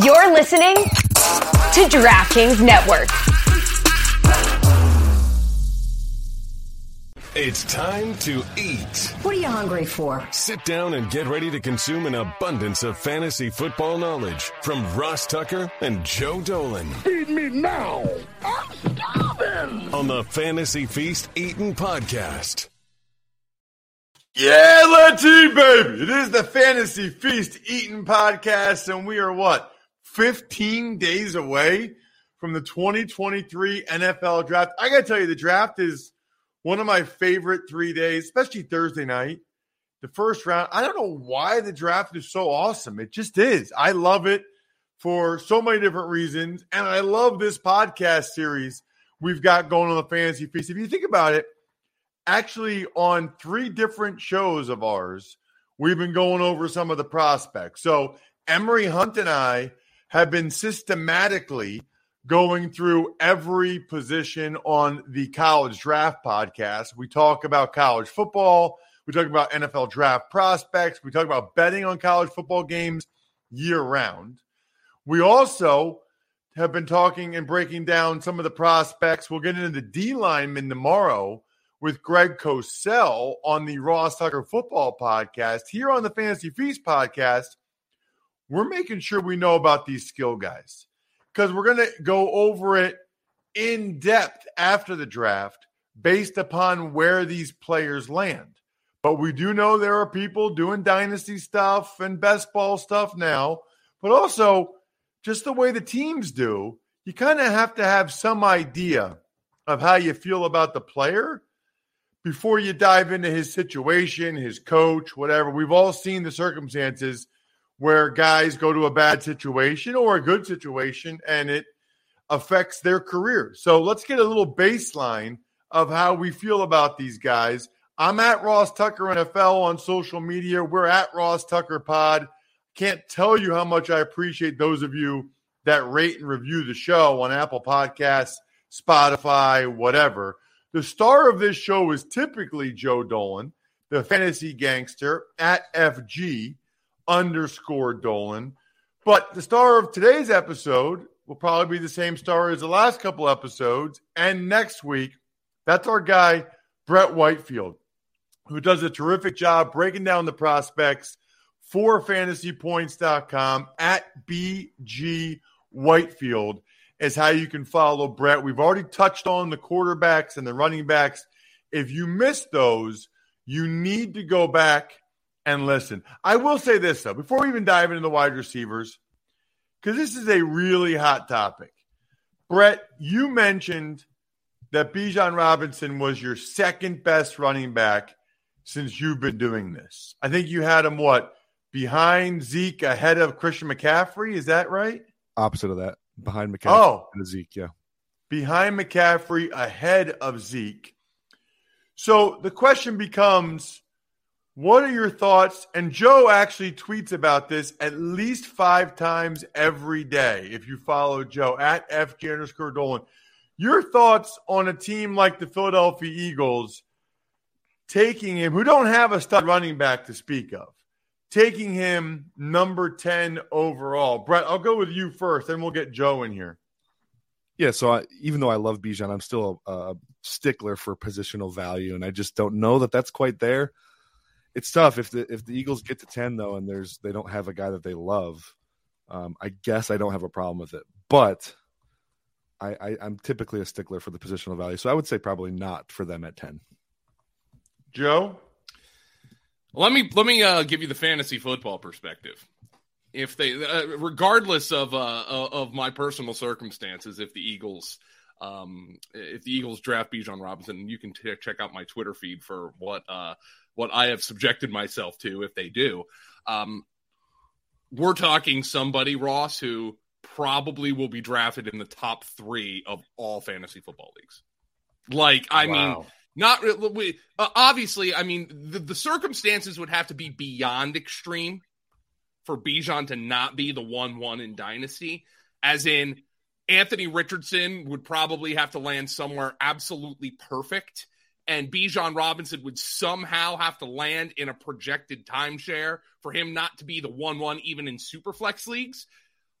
You're listening to DraftKings Network. It's time to eat. What are you hungry for? Sit down and get ready to consume an abundance of fantasy football knowledge from Ross Tucker and Joe Dolan. Feed me now. I'm starving. On the Fantasy Feast Eating Podcast. Yeah, let's eat, baby. It is the Fantasy Feast Eating Podcast, and we are what? 15 days away from the 2023 NFL draft. I got to tell you, the draft is one of my favorite three days, especially Thursday night. The first round. I don't know why the draft is so awesome. It just is. I love it for so many different reasons. And I love this podcast series we've got going on the Fantasy Feast. If you think about it, actually, on three different shows of ours, we've been going over some of the prospects. So, Emory Hunt and I have been systematically going through every position on the college draft podcast. We talk about college football, we talk about NFL draft prospects, we talk about betting on college football games year round. We also have been talking and breaking down some of the prospects. We'll get into the D lineman tomorrow with Greg Cosell on the Ross Tucker Football Podcast. Here on the Fantasy Feast Podcast, we're making sure we know about these skill guys because we're going to go over it in depth after the draft based upon where these players land. But we do know there are people doing dynasty stuff and best ball stuff now, but also just the way the teams do, you kind of have to have some idea of how you feel about the player before you dive into his situation, his coach, whatever. We've all seen the circumstances where guys go to a bad situation or a good situation and it affects their career. So let's get a little baseline of how we feel about these guys. I'm at Ross Tucker NFL on social media. We're at Ross Tucker Pod. Can't tell you how much I appreciate those of you that rate and review the show on Apple Podcasts, Spotify, whatever. The star of this show is typically Joe Dolan, the fantasy gangster at FG underscore Dolan. But the star of today's episode will probably be the same star as the last couple episodes. And next week, that's our guy, Brett Whitefield, who does a terrific job breaking down the prospects for fantasypoints.com at BG Whitefield is how you can follow Brett. We've already touched on the quarterbacks and the running backs. If you missed those, you need to go back and listen. I will say this though, before we even dive into the wide receivers, because this is a really hot topic. Brett, you mentioned that Bijan Robinson was your second best running back since you've been doing this. I think you had him what behind Zeke, ahead of Christian McCaffrey. Is that right? Opposite of that, behind McCaffrey. Oh, Zeke, yeah. Behind McCaffrey, ahead of Zeke. So the question becomes what are your thoughts? And Joe actually tweets about this at least five times every day. If you follow Joe at FG underscore Dolan, your thoughts on a team like the Philadelphia Eagles taking him, who don't have a stud running back to speak of, taking him number 10 overall. Brett, I'll go with you first, then we'll get Joe in here. Yeah, so I, even though I love Bijan, I'm still a, a stickler for positional value, and I just don't know that that's quite there it's tough if the if the Eagles get to ten though, and there's they don't have a guy that they love. Um, I guess I don't have a problem with it, but I, I I'm typically a stickler for the positional value, so I would say probably not for them at ten. Joe, let me let me uh, give you the fantasy football perspective. If they, uh, regardless of uh, of my personal circumstances, if the Eagles um, if the Eagles draft Bijan Robinson, you can t- check out my Twitter feed for what uh, what I have subjected myself to if they do. Um, we're talking somebody, Ross, who probably will be drafted in the top three of all fantasy football leagues. Like, I wow. mean, not we, uh, obviously. I mean, the, the circumstances would have to be beyond extreme for Bijan to not be the one-one in dynasty. As in, Anthony Richardson would probably have to land somewhere absolutely perfect and Bijan Robinson would somehow have to land in a projected timeshare for him not to be the 1 1 even in super flex leagues.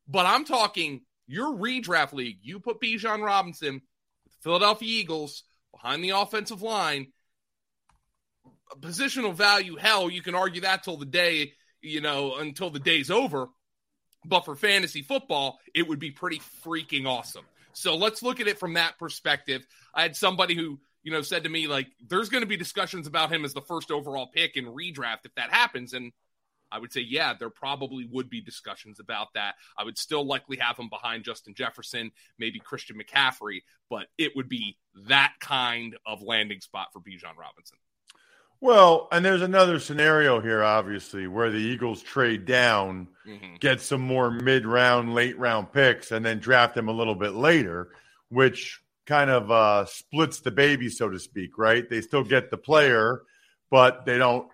But I'm talking your redraft league. You put Bijan Robinson, with Philadelphia Eagles behind the offensive line. Positional value, hell, you can argue that till the day, you know, until the day's over. But for fantasy football, it would be pretty freaking awesome. So let's look at it from that perspective. I had somebody who, you know, said to me, like, there's going to be discussions about him as the first overall pick in redraft if that happens. And I would say, yeah, there probably would be discussions about that. I would still likely have him behind Justin Jefferson, maybe Christian McCaffrey, but it would be that kind of landing spot for Bijan Robinson. Well, and there's another scenario here, obviously, where the Eagles trade down, mm-hmm. get some more mid round, late round picks, and then draft them a little bit later, which kind of uh, splits the baby, so to speak, right? They still get the player, but they don't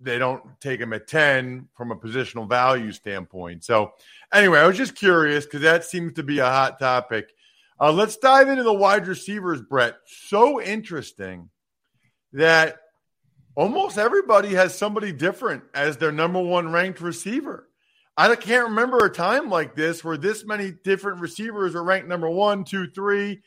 they don't take him at 10 from a positional value standpoint. So, anyway, I was just curious because that seems to be a hot topic. Uh, let's dive into the wide receivers, Brett. So interesting that almost everybody has somebody different as their number one ranked receiver. I can't remember a time like this where this many different receivers are ranked number one, two, three.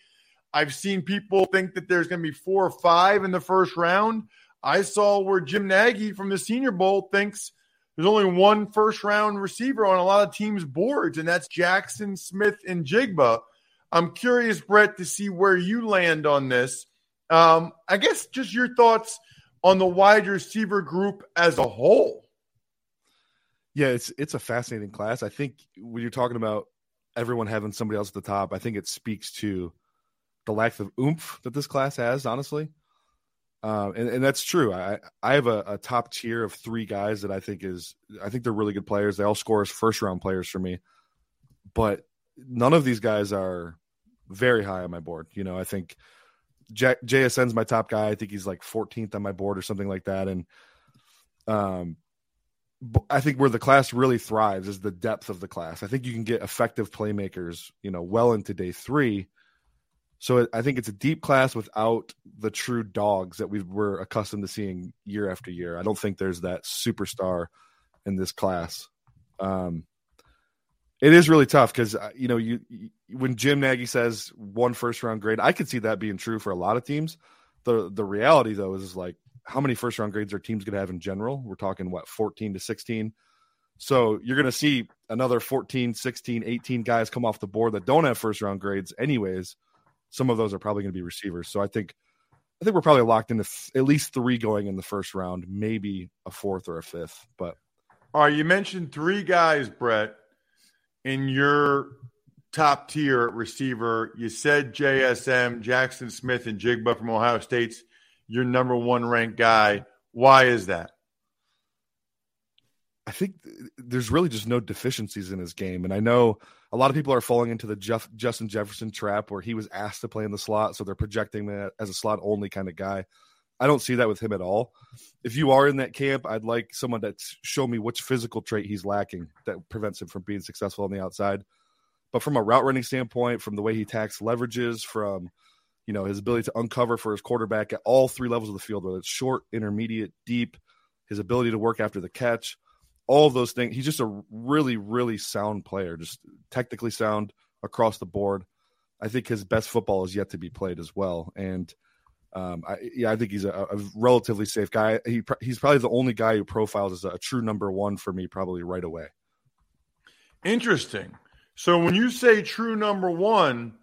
I've seen people think that there's going to be four or five in the first round. I saw where Jim Nagy from the Senior Bowl thinks there's only one first round receiver on a lot of teams' boards, and that's Jackson Smith and Jigba. I'm curious, Brett, to see where you land on this. Um, I guess just your thoughts on the wide receiver group as a whole. Yeah, it's it's a fascinating class. I think when you're talking about everyone having somebody else at the top, I think it speaks to the lack of oomph that this class has, honestly. Um, and, and that's true. I I have a, a, top tier of three guys that I think is I think they're really good players. They all score as first round players for me, but none of these guys are very high on my board. You know, I think J- JSN's my top guy. I think he's like 14th on my board or something like that. And um, I think where the class really thrives is the depth of the class. I think you can get effective playmakers, you know, well into day three. So I think it's a deep class without the true dogs that we were accustomed to seeing year after year. I don't think there's that superstar in this class. Um, it is really tough because uh, you know you, you, when Jim Nagy says one first round grade, I could see that being true for a lot of teams. the The reality though is, is like how many first round grades are teams going to have in general? We're talking what fourteen to sixteen. So you're going to see another 14, 16, 18 guys come off the board that don't have first round grades anyways. Some of those are probably going to be receivers. So I think I think we're probably locked into at least 3 going in the first round, maybe a fourth or a fifth, but all right, you mentioned three guys, Brett in your top tier receiver, you said JSN, Jackson Smith-Njigba from Ohio State's your number one ranked guy. Why is that? I think there's really just no deficiencies in his game. And I know a lot of people are falling into the Jeff, Justin Jefferson trap where he was asked to play in the slot. So they're projecting that as a slot only kind of guy. I don't see that with him at all. If you are in that camp, I'd like someone to show me which physical trait he's lacking that prevents him from being successful on the outside. But from a route running standpoint, from the way he attacks leverages, from you know his ability to uncover for his quarterback at all three levels of the field, whether it's short, intermediate, deep, his ability to work after the catch, all those things. He's just a really, really sound player, just technically sound across the board. I think his best football is yet to be played as well, and um, I, yeah, I think he's a, a, relatively safe guy. He he's probably the only guy who profiles as a, a true number one for me, probably right away. Interesting. So when you say true number one,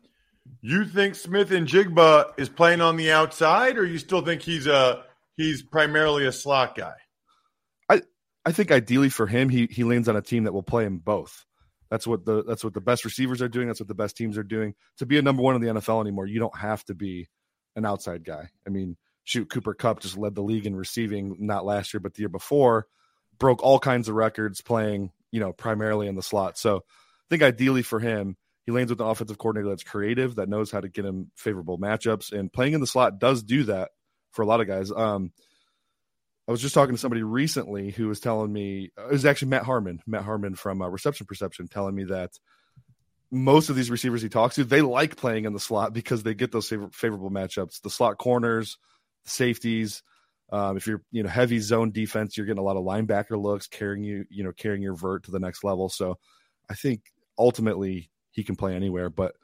you think Smith and Jigba is playing on the outside, or you still think he's a he's primarily a slot guy? I think ideally for him, he he lands on a team that will play him both. That's what the that's what the best receivers are doing. That's what the best teams are doing. To be a number one in the NFL anymore, you don't have to be an outside guy. I mean, shoot, Cooper Kupp just led the league in receiving, not last year, but the year before, broke all kinds of records playing, you know, primarily in the slot. So I think ideally for him, he lands with an offensive coordinator that's creative, that knows how to get him favorable matchups, and playing in the slot does do that for a lot of guys. Um, I was just talking to somebody recently who was telling me it was actually Matt Harmon, Matt Harmon from uh, Reception Perception, telling me that most of these receivers he talks to, they like playing in the slot because they get those favor- favorable matchups. The slot corners, the safeties. Um, if you're you know heavy zone defense, you're getting a lot of linebacker looks, carrying you you know carrying your vert to the next level. So I think ultimately he can play anywhere, but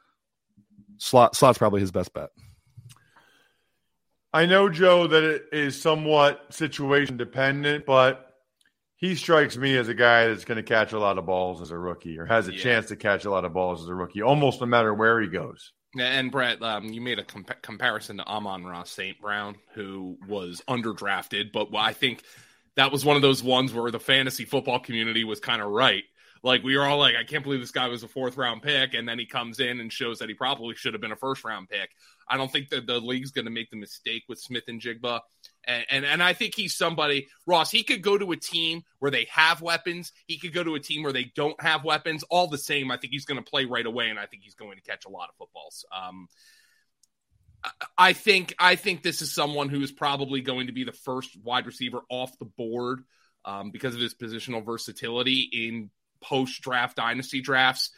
slot slot's probably his best bet. I know, Joe, that it is somewhat situation dependent, but he strikes me as a guy that's going to catch a lot of balls as a rookie or has a Yeah. chance to catch a lot of balls as a rookie, almost no matter where he goes. And Brett, um, you made a compa- comparison to Amon-Ra St. Brown, who was underdrafted, but I think that was one of those ones where the fantasy football community was kind of right. Like we were all like, I can't believe this guy was a fourth round pick, and then he comes in and shows that he probably should have been a first round pick. I don't think that the league's going to make the mistake with Smith-Njigba, and, and and I think he's somebody. Ross, he could go to a team where they have weapons. He could go to a team where they don't have weapons. All the same, I think he's going to play right away, and I think he's going to catch a lot of footballs. Um, I- think I think this is someone who is probably going to be the first wide receiver off the board um, because of his positional versatility in post draft dynasty drafts.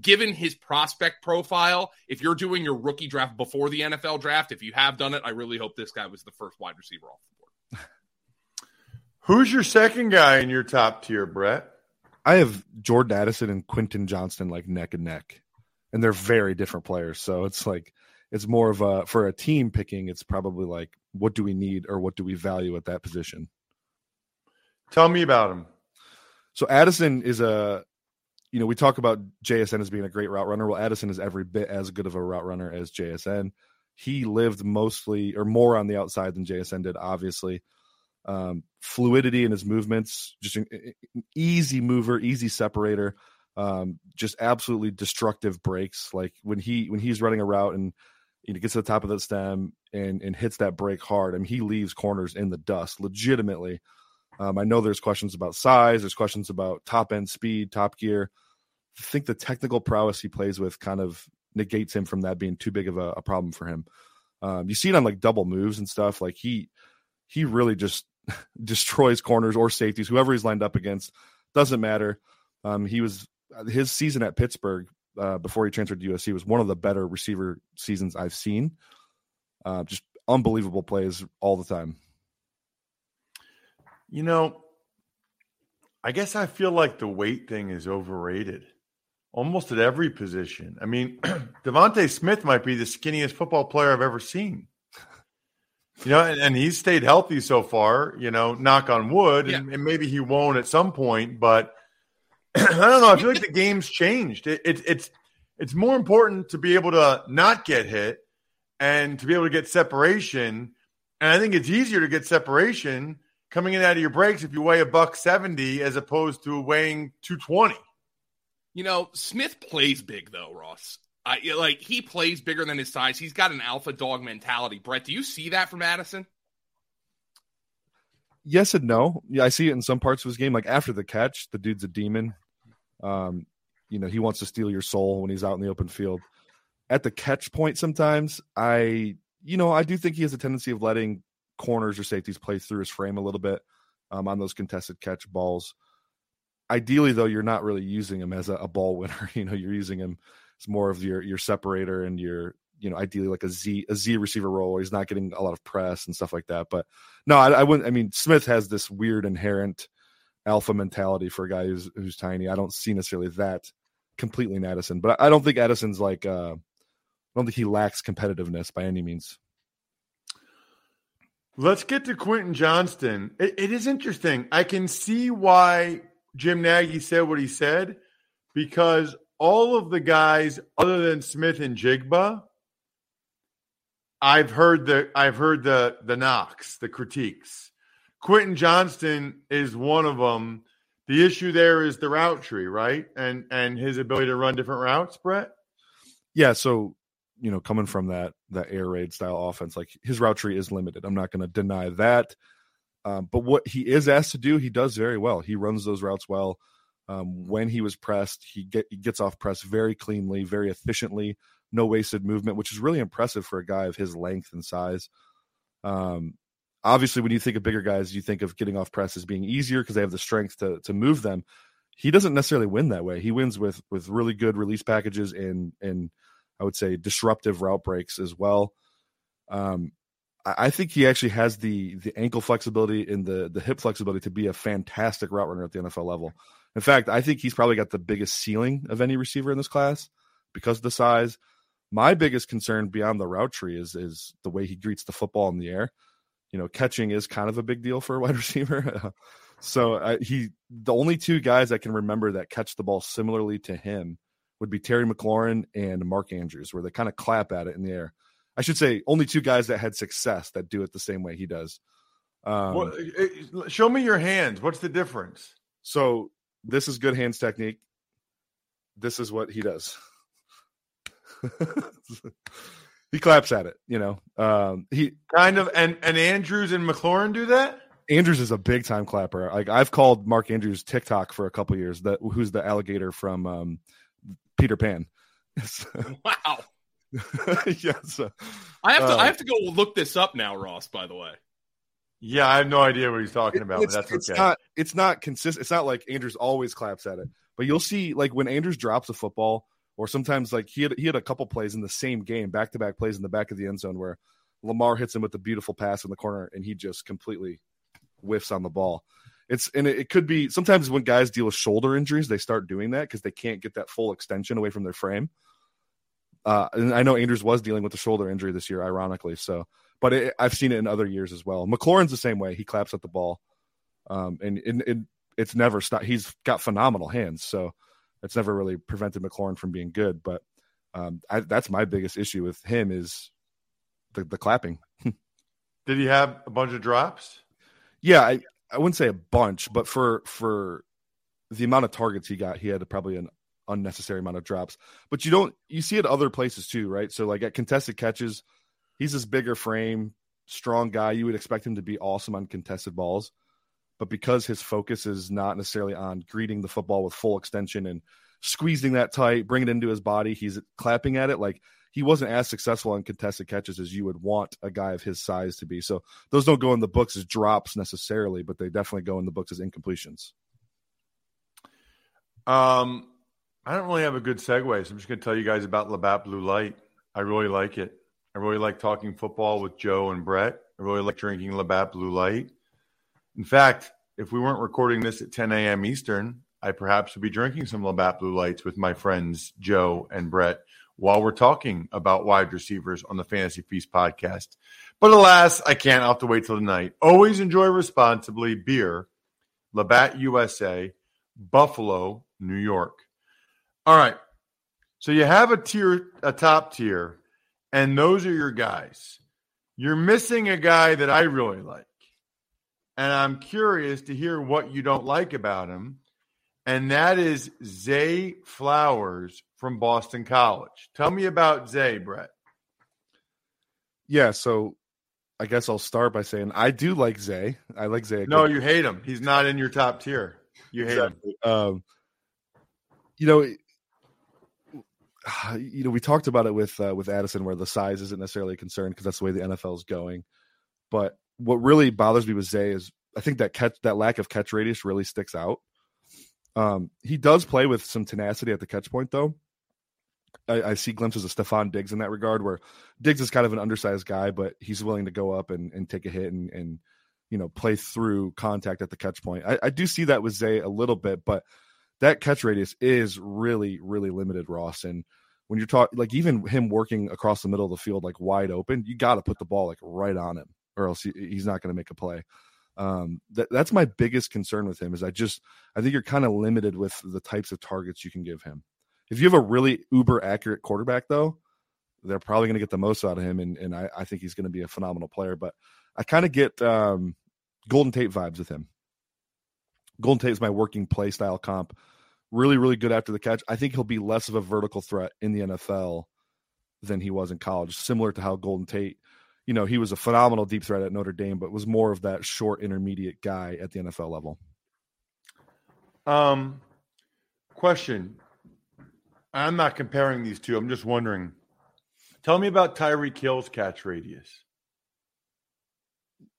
Given his prospect profile, if you're doing your rookie draft before the NFL draft, if you have done it, I really hope this guy was the first wide receiver off the board. Who's your second guy in your top tier, Brett? I have Jordan Addison and Quentin Johnston like neck and neck, and they're very different players. So it's like it's more of a for a team picking. It's probably like what do we need or what do we value at that position. Tell me about him. So Addison is a, you know, we talk about JSN as being a great route runner. Well, Addison is every bit as good of a route runner as JSN. He lived mostly or more on the outside than JSN did, obviously. Um, fluidity in his movements, just an an easy mover, easy separator, um, just absolutely destructive breaks. Like when he when he's running a route and you know gets to the top of the stem and and hits that break hard. I mean, he leaves corners in the dust, legitimately. Um, I know there's questions about size. There's questions about top end speed, top gear. I think the technical prowess he plays with kind of negates him from that being too big of a, a problem for him. Um, you see it on like double moves and stuff. Like he he really just destroys corners or safeties, whoever he's lined up against. Doesn't matter. Um, he was his season at Pittsburgh uh, before he transferred to USC was one of the better receiver seasons I've seen. Uh, just unbelievable plays all the time. You know, I guess I feel like the weight thing is overrated almost at every position. I mean, DeVonta Smith might be the skinniest football player I've ever seen. You know, and, and he's stayed healthy so far, you know, knock on wood, and, and maybe he won't at some point, but I don't know. I feel like the game's changed. It, it, it's it's more important to be able to not get hit and to be able to get separation. And I think it's easier to get separation coming in out of your breaks if you weigh a buck seventy as opposed to weighing two twenty. You know, Smith plays big though, Ross. I like he plays bigger than his size. He's got an alpha dog mentality. Brett, do you see that from Addison? yes and no. Yeah, I see it in some parts of his game. Like after the catch, the dude's a demon. Um, you know, he wants to steal your soul when he's out in the open field. At the catch point, sometimes I, you know, I do think he has a tendency of letting corners or safeties play through his frame a little bit um, on those contested catch balls. Ideally, though, you're not really using him as a, a ball winner. You know, you're using him as more of your your separator and your you know ideally like a Z a Z receiver role he's not getting a lot of press and stuff like that. But no, I, I wouldn't. I mean, Smith has this weird inherent alpha mentality for a guy who's who's tiny. I don't see necessarily that completely in Addison, but I don't think Addison's like. uh I don't think he lacks competitiveness by any means. Let's get to Quentin Johnston. It, it is interesting. I can see why Jim Nagy said what he said because all of the guys other than Smith-Njigba, I've heard the I've heard the the knocks, the critiques. Quentin Johnston is one of them. The issue there is the route tree, right? And and his ability to run different routes, Brett. Yeah, so you know, coming from that that air raid style offense, like his route tree is limited. I'm not going to deny that. Um, but what he is asked to do, he does very well. He runs those routes well. Um, when he was pressed, he get he gets off press very cleanly, very efficiently, no wasted movement, which is really impressive for a guy of his length and size. Um, obviously, when you think of bigger guys, you think of getting off press as being easier because they have the strength to to move them. He doesn't necessarily win that way. He wins with with really good release packages and and I would say disruptive route breaks as well. Um, I, I think he actually has the the ankle flexibility and the the hip flexibility to be a fantastic route runner at the NFL level. In fact, I think he's probably got the biggest ceiling of any receiver in this class because of the size. My biggest concern beyond the route tree is is the way he greets the football in the air. You know, catching is kind of a big deal for a wide receiver. so uh, he, the only two guys I can remember that catch the ball similarly to him would be Terry McLaurin and Mark Andrews, where they kind of clap at it in the air. I should say only two guys that had success that do it the same way he does. Um, Well, eh, eh, show me your hands. What's the difference? so this is good hands technique. This is what he does. he claps at it, you know. Um, he Kind of, and and Andrews and McLaurin do that. Andrews is a big time clapper. Like I've called Mark Andrews TikTok for a couple years. That who's the alligator from um, Peter Pan. Wow. yes. I have to Uh, I have to go look this up now, Ross. By the way. Yeah, I have no idea what he's talking about, but it's, that's it's okay. not it's not consistent. It's not like Andrews always claps at it, but you'll see like when Andrews drops a football, or sometimes like he had he had a couple plays in the same game, back to back plays in the back of the end zone where Lamar hits him with a beautiful pass in the corner and he just completely whiffs on the ball. It's and it, it could be sometimes when guys deal with shoulder injuries, they start doing that because they can't get that full extension away from their frame. Uh, and I know Andrews was dealing with a shoulder injury this year, ironically. So, but it, I've seen it in other years as well. McLaurin's the same way; he claps at the ball, um, and, and, and it's never stopped. He's got phenomenal hands, so it's never really prevented McLaurin from being good. But um, I, that's my biggest issue with him is the, the clapping. Did he have a bunch of drops? Yeah, I, I wouldn't say a bunch, but for for the amount of targets he got, he had probably an unnecessary amount of drops. But you don't you see it other places too, right? So like at contested catches, he's this bigger frame, strong guy. You would expect him to be awesome on contested balls. But because his focus is not necessarily on greeting the football with full extension and squeezing that tight, bringing it into his body, he's clapping at it like he wasn't as successful on contested catches as you would want a guy of his size to be. So those don't go in the books as drops necessarily, but they definitely go in the books as incompletions. Um, I don't really have a good segue, so I'm just going to tell you guys about Labatt Blue Light. I really like it. I really like talking football with Joe and Brett. I really like drinking Labatt Blue Light. In fact, if we weren't recording this at 10 a.m. Eastern, I perhaps would be drinking some Labatt Blue Lights with my friends Joe and Brett while we're talking about wide receivers on the Fantasy Feast podcast. But alas, I can't. I'll have to wait till tonight. Always enjoy responsibly. Beer, Labatt USA, Buffalo, New York. All right. So you have a tier, a top tier, and those are your guys. You're missing a guy that I really like. And I'm curious to hear what you don't like about him. And that is Zay Flowers from Boston College. Tell me about Zay, Brett. Yeah, so I guess I'll start by saying I do like Zay. I like Zay. No, you hate him. He's not in your top tier. You hate him. Um, you know, you know, we talked about it with uh, with Addison, where the size isn't necessarily a concern because that's the way the NFL is going. But what really bothers me with Zay is I think that catch that lack of catch radius really sticks out. Um, he does play with some tenacity at the catch point, though. I, I see glimpses of Stefon Diggs in that regard, where Diggs is kind of an undersized guy, but he's willing to go up and, and take a hit and, and you know play through contact at the catch point. I, I do see that with Zay a little bit, but that catch radius is really really limited, Ross. And when you're talking like even him working across the middle of the field like wide open, you got to put the ball like right on him, or else he, he's not going to make a play. Um, that that's my biggest concern with him is I just I think you're kind of limited with the types of targets you can give him. If you have a really uber accurate quarterback, though, they're probably going to get the most out of him, and and I, I think he's going to be a phenomenal player. But I kind of get um, Golden Tate vibes with him. Golden Tate is my working play style comp. Really, really good after the catch. I think he'll be less of a vertical threat in the NFL than he was in college, similar to how Golden Tate, you know, he was a phenomenal deep threat at Notre Dame, but was more of that short intermediate guy at the NFL level. Um, question. I'm not comparing these two. I'm just wondering. Tell me about Tyreek Hill's catch radius.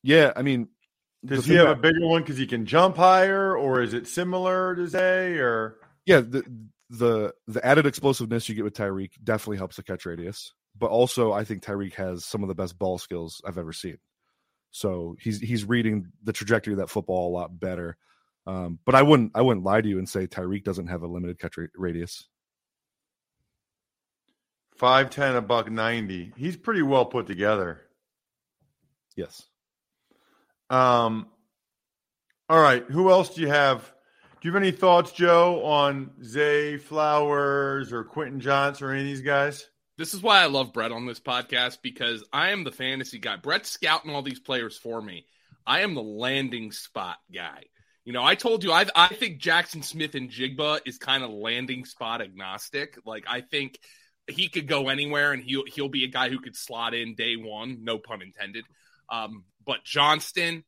Yeah, I mean, Does he have a bigger one because he can jump higher, or is it similar to Zay? Or yeah, the the the added explosiveness you get with Tyreek definitely helps the catch radius. But also, I think Tyreek has some of the best ball skills I've ever seen. So he's he's reading the trajectory of that football a lot better. Um, but I wouldn't I wouldn't lie to you and say Tyreek doesn't have a limited catch radius. Five ten, a buck ninety. He's pretty well put together. Yes. Um. All right. Who else do you have? Do you have any thoughts, Joe, on Zay Flowers or Quentin Johnston or any of these guys? This is why I love Brett on this podcast because I am the fantasy guy. Brett's scouting all these players for me. I am the landing spot guy. You know, I told you I I think Jackson Smith-Njigba is kind of landing spot agnostic. Like I think he could go anywhere and he'll he'll be a guy who could slot in day one, no pun intended. Um, but Johnston,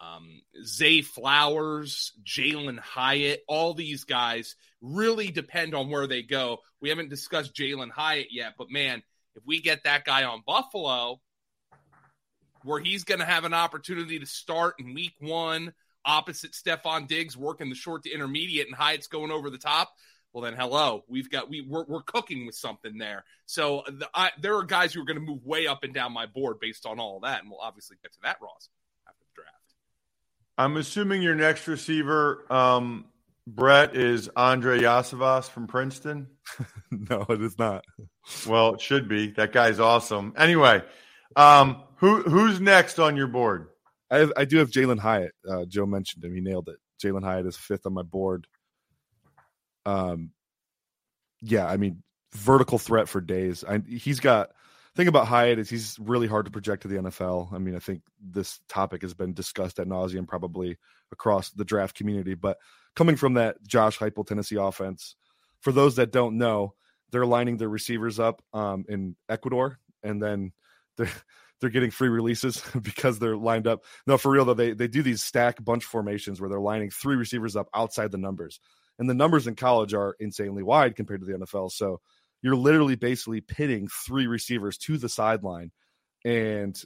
um, Zay Flowers, Jalen Hyatt, all these guys really depend on where they go. We haven't discussed Jalen Hyatt yet, but man, if we get that guy on Buffalo, where he's going to have an opportunity to start in week one opposite Stefon Diggs working the short to intermediate and Hyatt's going over the top. Well, then, hello, we've got we we're, we're cooking with something there. So the, I, there are guys who are going to move way up and down my board based on all that, and we'll obviously get to that, Ross. I'm assuming your next receiver, um, Brett, is Andrei Iosivas from Princeton. no, it is not. Well, it should be. That guy's awesome. Anyway, um, who who's next on your board? I have, I do have Jalen Hyatt. Uh, Joe mentioned him. He nailed it. Jalen Hyatt is fifth on my board. Um, yeah, I mean, vertical threat for days. I, he's got. Thing about Hyatt is he's really hard to project to the NFL. I mean, I think this topic has been discussed at nauseum probably across the draft community. But coming from that Josh Heupel Tennessee offense, for those that don't know, they're lining their receivers up um, in Ecuador, and then they're they're getting free releases because they're lined up. No, for real though, they they do these stack bunch formations where they're lining three receivers up outside the numbers, and the numbers in college are insanely wide compared to the NFL. So you're literally basically pitting three receivers to the sideline, and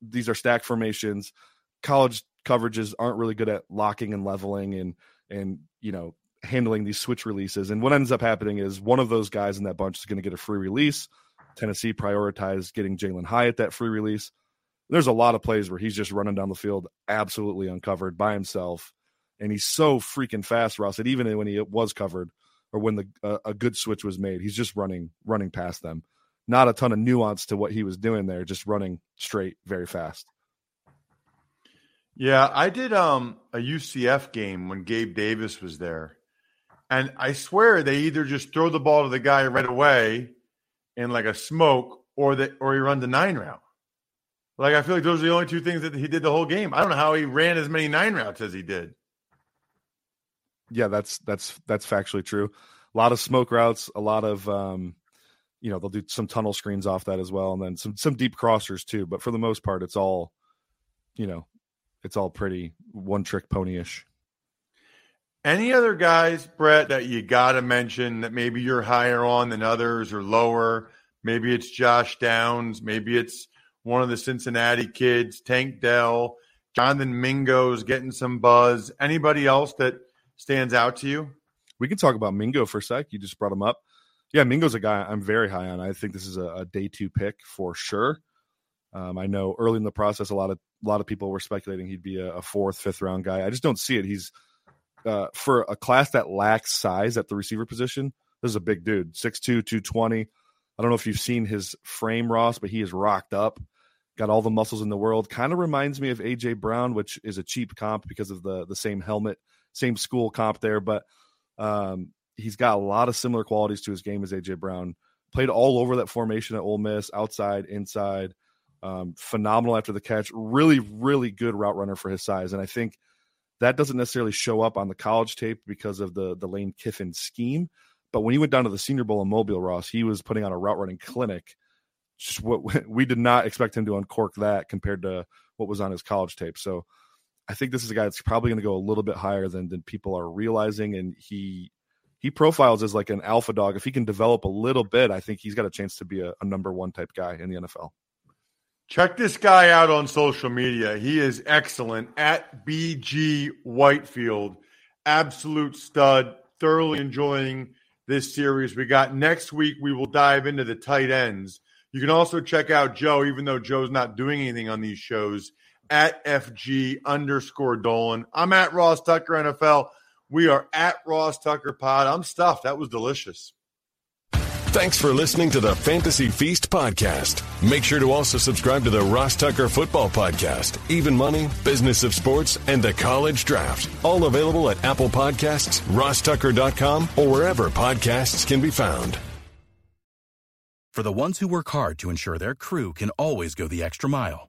these are stack formations. College coverages aren't really good at locking and leveling and and you know handling these switch releases. And what ends up happening is one of those guys in that bunch is going to get a free release. Tennessee prioritized getting Jalen Hyatt that free release. There's a lot of plays where he's just running down the field absolutely uncovered by himself. And he's so freaking fast, Ross, that even when he was covered or when the uh, a good switch was made, he's just running running past them. Not a ton of nuance to what he was doing there, just running straight very fast. Yeah, I did um a UCF game when Gabe Davis was there. And I swear they either just throw the ball to the guy right away in like a smoke or that or he runs a nine route. Like I feel like those are the only two things that he did the whole game. I don't know how he ran as many nine routes as he did. Yeah, that's that's that's factually true. A lot of smoke routes, a lot of um, you know, they'll do some tunnel screens off that as well, and then some some deep crossers too. But for the most part, it's all, you know, it's all pretty one trick ponyish. Any other guys, Brett, that you got to mention that maybe you're higher on than others or lower? Maybe it's Josh Downs. Maybe it's one of the Cincinnati kids, Tank Dell, Jonathan Mingo's getting some buzz. Anybody else that stands out to you? We can talk about Mingo for a sec. You just brought him up. Yeah, Mingo's a guy I'm very high on. I think this is a, a day two pick for sure. Um, I know early in the process, a lot of a lot of people were speculating he'd be a, a fourth, fifth round guy. I just don't see it. He's uh, for a class that lacks size at the receiver position. This is a big dude, 6'2", 220. I don't know if you've seen his frame, Ross, but he is rocked up. Got all the muscles in the world. Kind of reminds me of AJ Brown, which is a cheap comp because of the the same helmet, same school comp there. But um, he's got a lot of similar qualities to his game as AJ Brown. Played all over that formation at Ole Miss, outside, inside. Um, phenomenal after the catch. Really, really good route runner for his size. And I think that doesn't necessarily show up on the college tape because of the the Lane Kiffin scheme. But when he went down to the Senior Bowl in Mobile, Ross, he was putting on a route running clinic. Just what we did not expect him to uncork that compared to what was on his college tape. So I think this is a guy that's probably going to go a little bit higher than than people are realizing, and he he profiles as like an alpha dog. If he can develop a little bit, I think he's got a chance to be a, a number one type guy in the NFL. Check this guy out on social media. He is excellent at BG Whitefield. Absolute stud. Thoroughly enjoying this series. We got next week, we will dive into the tight ends. You can also check out Joe, even though Joe's not doing anything on these shows, at FG underscore Dolan. I'm at Ross Tucker NFL. We are at Ross Tucker Pod. I'm stuffed. That was delicious. Thanks for listening to the Fantasy Feast podcast. Make sure to also subscribe to the Ross Tucker Football Podcast, Even Money, Business of Sports, and the College Draft. All available at Apple Podcasts, rosstucker.com, or wherever podcasts can be found. For the ones who work hard to ensure their crew can always go the extra mile,